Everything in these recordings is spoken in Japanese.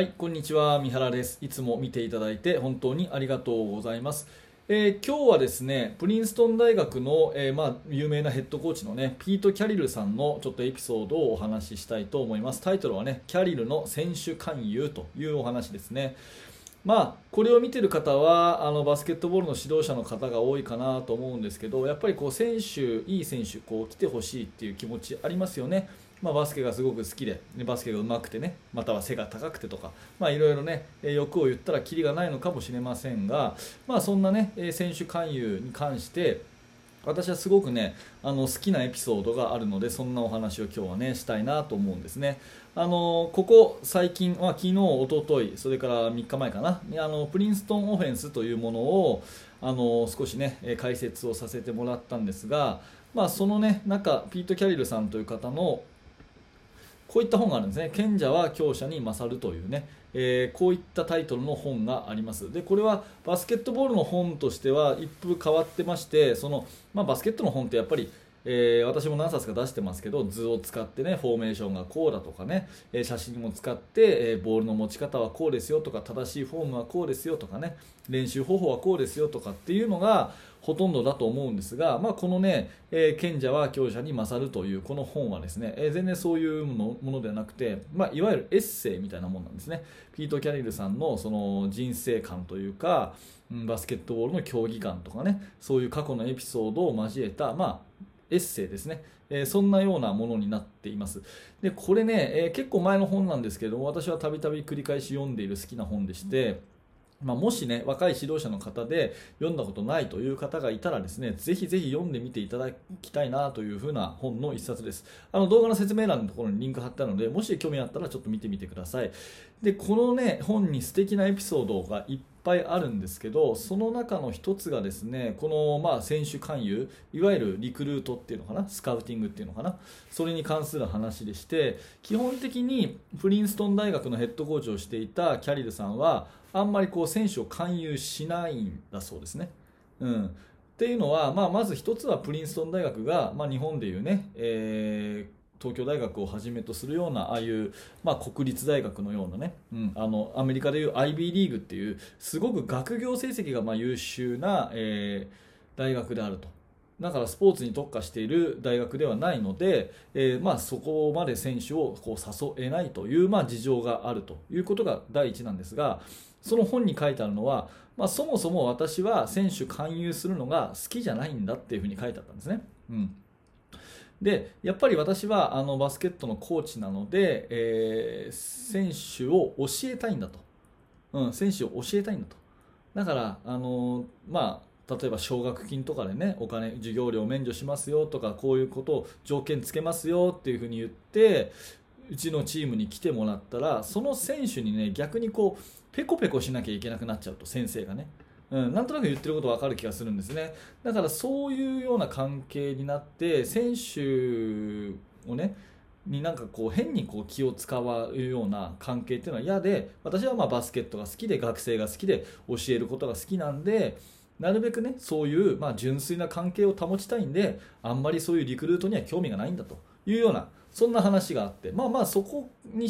はい、こんにちは。三原です。いつも見ていただいて本当にありがとうございます。えー今日はですね、プリンストン大学の、えーまあ、有名なヘッドコーチのね、ピート・キャリルさんのちょっとエピソードをお話ししたいと思います。タイトルはね、キャリルの選手勧誘というお話ですね。まあ、これを見てる方はあのバスケットボールの指導者の方が多いかなと思うんですけどやっぱりこう選手、いい選手こう来てほしいっていう気持ちありますよね、まあ、バスケがすごく好きでねバスケが上手くてねまたは背が高くてとか、いろいろね欲を言ったらキリがないのかもしれませんが、まあ、そんなね選手勧誘に関して私はすごくねあの好きなエピソードがあるのでそんなお話を今日はねしたいなと思うんですね。あのここ最近、まあ、昨日、一昨日それから3日前かなあのプリンストンオフェンスというものをあの少しね解説をさせてもらったんですが、まあ、そのね中ピート・キャリルさんという方のこういった本があるんですね「賢者は強者に勝る」というね、えーこういったタイトルの本があります。でこれはバスケットボールの本としては一風変わってましてその、まあ、バスケットの本ってやっぱりえー私も何冊か出してますけど図を使ってねフォーメーションがこうだとかね、えー写真を使って、えーボールの持ち方はこうですよとか正しいフォームはこうですよとかね練習方法はこうですよとかっていうのがほとんどだと思うんですが、まあ、このね、えー賢者は強者に勝るというこの本はですね、えー全然そういうものではなくて、まあ、いわゆるエッセイみたいなもんなんですね。ピート・キャリルさんのその人生観というかうんバスケットボールの競技観とかねそういう過去のエピソードを交えた、まあ、エッセイですね、えーそんなようなものになっています。でこれね、えー結構前の本なんですけども私はたびたび繰り返し読んでいる好きな本でして、まあ、もしね若い指導者の方で読んだことないという方がいたらですねぜひぜひ読んでみていただきたいなというふうな本の一冊です。あの動画の説明欄のところにリンク貼ってあるのでもし興味あったらちょっと見てみてください。でこのね本に素敵なエピソードがいっぱいあるんですけどその中の一つがですねこのまあ選手勧誘いわゆるリクルートっていうのかなスカウティングっていうのかなそれに関する話でして基本的にプリンストン大学のヘッドコーチをしていたキャリルさんはあんまりこう選手を勧誘しないんだそうですね。うんっていうのは、まあ、まず一つはプリンストン大学が、まあ、日本でいうね、えー東京大学をはじめとするようなああいう、まあ、国立大学のようなね、うん、あのアメリカでいう IB リーグっていうすごく学業成績がま優秀な、えー大学であるとだからスポーツに特化している大学ではないので、えーま、そこまで選手をこう誘えないという、ま、事情があるということが第一なんですがその本に書いてあるのは、まあ、そもそも私は選手勧誘するのが好きじゃないんだっていうふうに書いてあったんですね。うん。でやっぱり私はあのバスケットのコーチなので、えー選手を教えたいんだと、うん、選手を教えたいんだと。だからあのまあ例えば奨学金とかでねお金授業料免除しますよとかこういうことを条件つけますよっていうふうに言ってうちのチームに来てもらったらその選手にね逆にこうペコペコしなきゃいけなくなっちゃうと先生がね、うん、なんとなく言ってること分かる気がするんですね。だからそういうような関係になって選手をねになんかこう変にこう気を使うような関係っていうのは嫌で私はまあバスケットが好きで学生が好きで教えることが好きなんでなるべくねそういうまあ純粋な関係を保ちたいんであんまりそういうリクルートには興味がないんだというようなそんな話があってまあまあそこに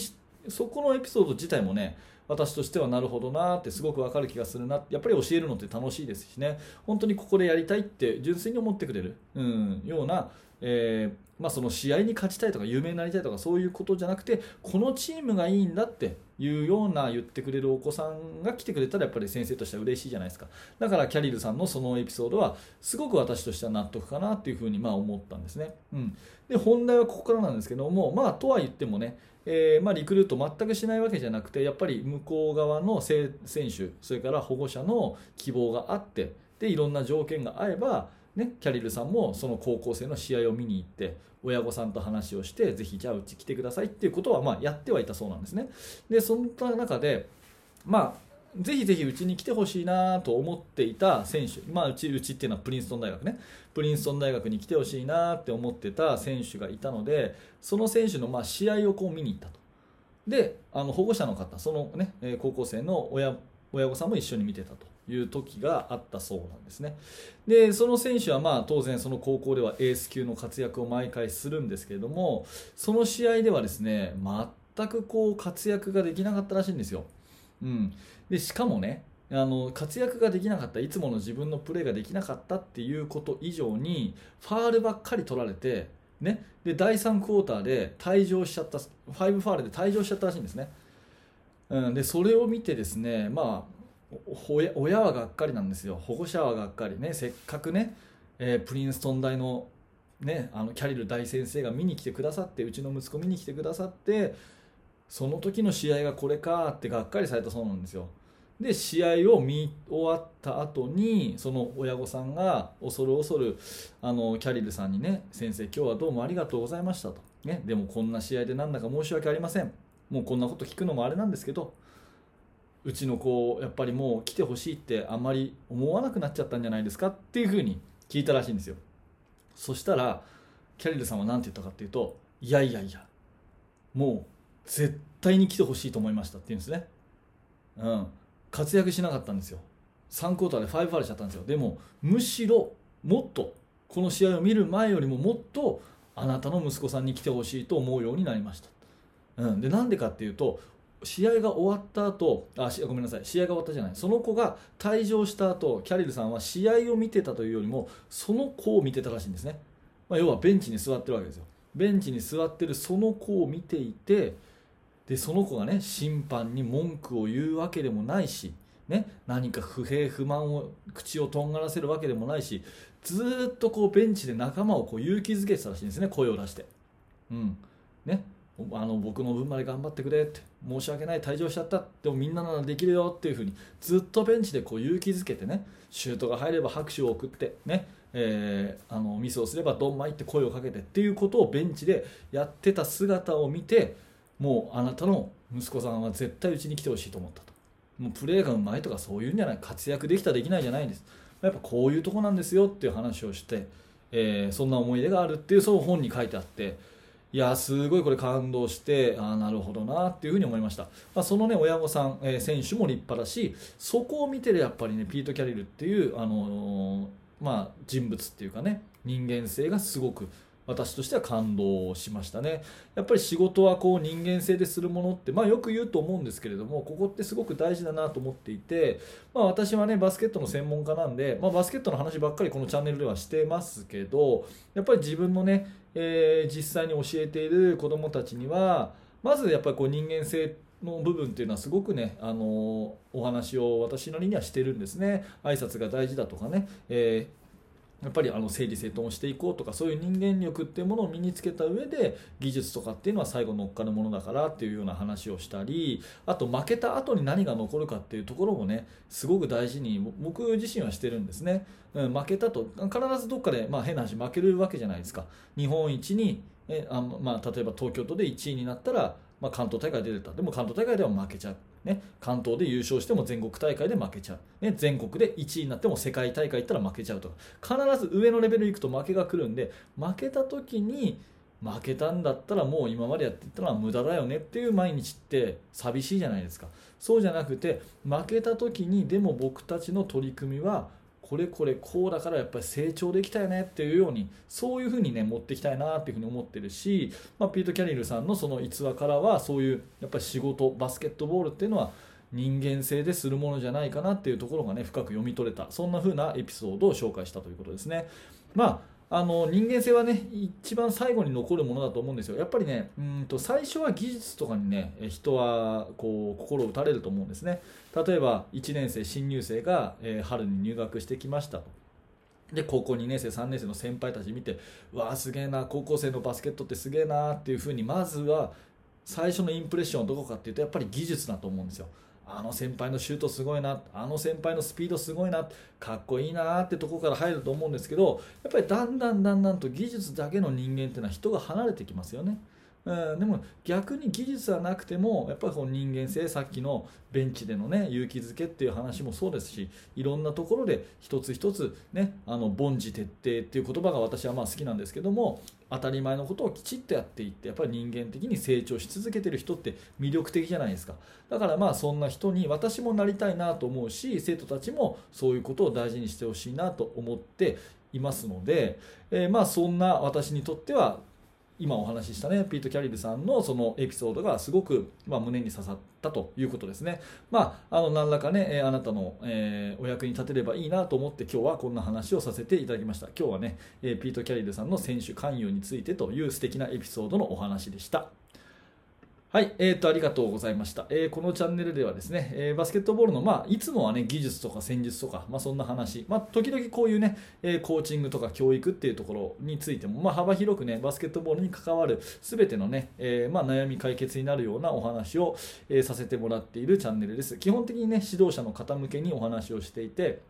そこのエピソード自体もね私としてはなるほどなってすごくわかる気がするなやっぱり教えるのって楽しいですしね。本当にここでやりたいって純粋に思ってくれる、うん、ような、えーまあ、その試合に勝ちたいとか有名になりたいとかそういうことじゃなくてこのチームがいいんだっていうような言ってくれるお子さんが来てくれたらやっぱり先生としては嬉しいじゃないですか。だからキャリルさんのそのエピソードはすごく私としては納得かなっていうふうにまあ思ったんですね、うん、で本題はここからなんですけどもまあとは言ってもねえーまあ、リクルート全くしないわけじゃなくてやっぱり向こう側の選手それから保護者の希望があってでいろんな条件が合えば、ね、キャリルさんもその高校生の試合を見に行って親御さんと話をしてぜひじゃあうち来てくださいっていうことはまあやってはいたそうなんですね。でそんな中でまあぜひぜひうちに来てほしいなと思っていた選手、まあ、うちうちっていうのはプリンストン大学ね。プリンストン大学に来てほしいなって思ってた選手がいたのでその選手のまあ試合をこう見に行ったと。であの保護者の方その、ね、高校生の親親御さんも一緒に見てたと。いう時があったそうなんですね。でその選手はまあ当然その高校ではエース級の活躍を毎回するんですけれどもその試合ではですね全くこう活躍ができなかったらしいんですよ。うん、でしかもねあの活躍ができなかったいつもの自分のプレーができなかったっていうこと以上にファールばっかり取られて、ね、で第3クォーターで退場しちゃった5ファールで退場しちゃったらしいんですね、うん、でそれを見てですねまあ親はがっかりなんですよ。保護者はがっかりね。せっかくね、えー、プリンストン大の,、ね、あのキャリル大先生が見に来てくださってうちの息子見に来てくださってその時の試合がこれかってがっかりされたそうなんですよ。で試合を見終わった後にその親御さんが恐る恐るあのキャリルさんにね先生今日はどうもありがとうございましたと、ね、でもこんな試合でなんだか申し訳ありません。もうこんなこと聞くのもあれなんですけどうちの子やっぱりもう来てほしいってあんまり思わなくなっちゃったんじゃないですかっていうふうに聞いたらしいんですよ。そしたらキャリルさんは何て言ったかっていうといやいやいやもう絶対に来てほしいと思いましたって言うんですね。うん。活躍しなかったんですよ。3クォーターで5ファールしちゃったんですよ。でもむしろもっとこの試合を見る前よりももっとあなたの息子さんに来てほしいと思うようになりました、うん、でなんでかっていうと試合が終わった後あごめんなさい。試合が終わったじゃない。その子が退場した後キャリルさんは試合を見てたというよりもその子を見てたらしいんですね、まあ、要はベンチに座ってるわけですよ。ベンチに座ってるその子を見ていてでその子がね審判に文句を言うわけでもないし、ね、何か不平不満を口をとんがらせるわけでもないしずっとこうベンチで仲間をこう勇気づけてたらしいんですね。声を出して。うん。ね、あの僕の分まで頑張ってくれって申し訳ない退場しちゃった。でもみんなならできるよっていうふうにずっとベンチでこう勇気づけてねシュートが入れば拍手を送ってね、えー、あのミスをすればドンマイって声をかけてっていうことをベンチでやってた姿を見てもうあなたの息子さんは絶対うちに来てほしいと思ったと。もうプレーがうまいとかそういうんじゃない。活躍できたできないじゃないんです。やっぱこういうとこなんですよっていう話をして、えー、そんな思い出があるっていうそう本に書いてあっていやすごいこれ感動してあなるほどなっていうふうに思いました、まあ、そのね親御さん、えー、選手も立派だしそこを見てるやっぱりねピート・キャリルっていう、あのー、まあ、人物っていうかね人間性がすごく私としては感動しましたね。やっぱり仕事はこう人間性でするものって、まあ、よく言うと思うんですけれどもここってすごく大事だなと思っていて、まあ、私はねバスケットの専門家なんで、まあ、バスケットの話ばっかりこのチャンネルではしてますけどやっぱり自分のね、えー、実際に教えている子どもたちにはまずやっぱりこう人間性の部分っていうのはすごくね、あのお話を私なりにはしてるんですね。挨拶が大事だとかね、えやっぱりあの整理整頓をしていこうとかそういう人間力っていうものを身につけた上で技術とかっていうのは最後乗っかるものだからっていうような話をしたりあと負けた後に何が残るかっていうところもねすごく大事に僕自身はしてるんですね、うん、負けたと必ずどっかで、まあ、変な話負けるわけじゃないですか。日本一にえあ、まあ、例えば東京都で1位になったら、まあ、関東大会出れた。でも関東大会では負けちゃう。ね、関東で優勝しても全国大会で負けちゃう、ね、全国で1位になっても世界大会行ったら負けちゃうとか。必ず上のレベル行くと負けが来るんで負けた時に負けたんだったらもう今までやってたのは無駄だよねっていう毎日って寂しいじゃないですかそうじゃなくて負けた時にでも僕たちの取り組みはこれこれこうだからやっぱり成長できたよねっていうようにそういうふうにね持っていきたいなっていうふうに思ってるし、まあ、ピート・キャリルさんのその逸話からはそういうやっぱり仕事バスケットボールっていうのは人間性でするものじゃないかなっていうところがね深く読み取れたそんな風なエピソードを紹介したということですね。まああの人間性はね一番最後に残るものだと思うんですよ。やっぱりねうんと最初は技術とかにね人はこう心を打たれると思うんですね。例えば1年生新入生が、えー、春に入学してきましたと。で高校2年生3年生の先輩たち見てわあすげえな高校生のバスケットってすげえなっていうふうにまずは最初のインプレッションはどこかっていうとやっぱり技術だと思うんですよ。あの先輩のシュートすごいなあの先輩のスピードすごいなかっこいいなってとこから入ると思うんですけどやっぱりだんだんだんだんと技術だけの人間っていうのは人が離れてきますよね。うん、でも逆に技術はなくてもやっぱりこの人間性さっきのベンチでのね勇気づけっていう話もそうですしいろんなところで一つ一つねあの凡事徹底っていう言葉が私はまあ好きなんですけども当たり前のことをきちっとやっていってやっぱり人間的に成長し続けてる人って魅力的じゃないですか。だからまあそんな人に私もなりたいなと思うし生徒たちもそういうことを大事にしてほしいなと思っていますので、えー、まあそんな私にとっては今お話ししたねピート・キャリルさんのそのエピソードがすごく、まあ、胸に刺さったということですね、まあ、あの何らかね、えあなたの、えー、お役に立てればいいなと思って今日はこんな話をさせていただきました。今日はね、えピート・キャリルさんの選手関与についてという素敵なエピソードのお話でした。はい、えーと、ありがとうございました、えー、このチャンネルではですね、えー、バスケットボールの、まあ、いつもはね、技術とか戦術とか、まあ、そんな話、まあ、時々こういうね、えー、コーチングとか教育っていうところについても、まあ、幅広くね、バスケットボールに関わるすべてのね、えー、まあ、悩み解決になるようなお話を、えー、させてもらっているチャンネルです。基本的にね、指導者の方向けにお話をしていて、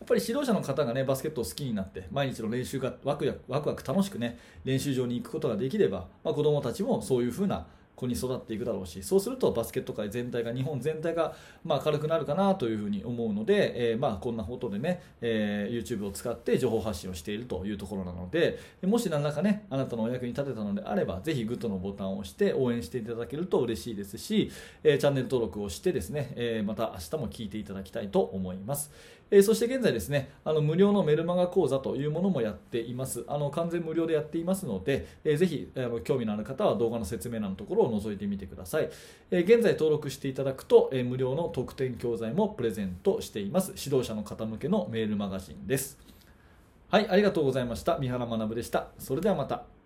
やっぱり指導者の方がねバスケットを好きになって毎日の練習がワクワクワク楽しくね練習場に行くことができれば、まあ、子どもたちもそういうふうな子に育っていくだろうしそうするとバスケット界全体が日本全体がまあ明るくなるかなというふうに思うので、えー、まあこんなことでね、えー、YouTube を使って情報発信をしているというところなのでもし何らかねあなたのお役に立てたのであればぜひグッドのボタンを押して応援していただけると嬉しいですし、えー、チャンネル登録をしてですね、えまた明日も聞いていただきたいと思います。えそして現在ですねあの無料のメルマガ講座というものもやっています。あの完全無料でやっていますので、えー、ぜひあの興味のある方は動画の説明欄のところを覗いてみてください、え、現在登録していただくと、え無料の特典教材もプレゼントしています。指導者の方向けのメールマガジンです。はいありがとうございました。三原学でした。それではまた。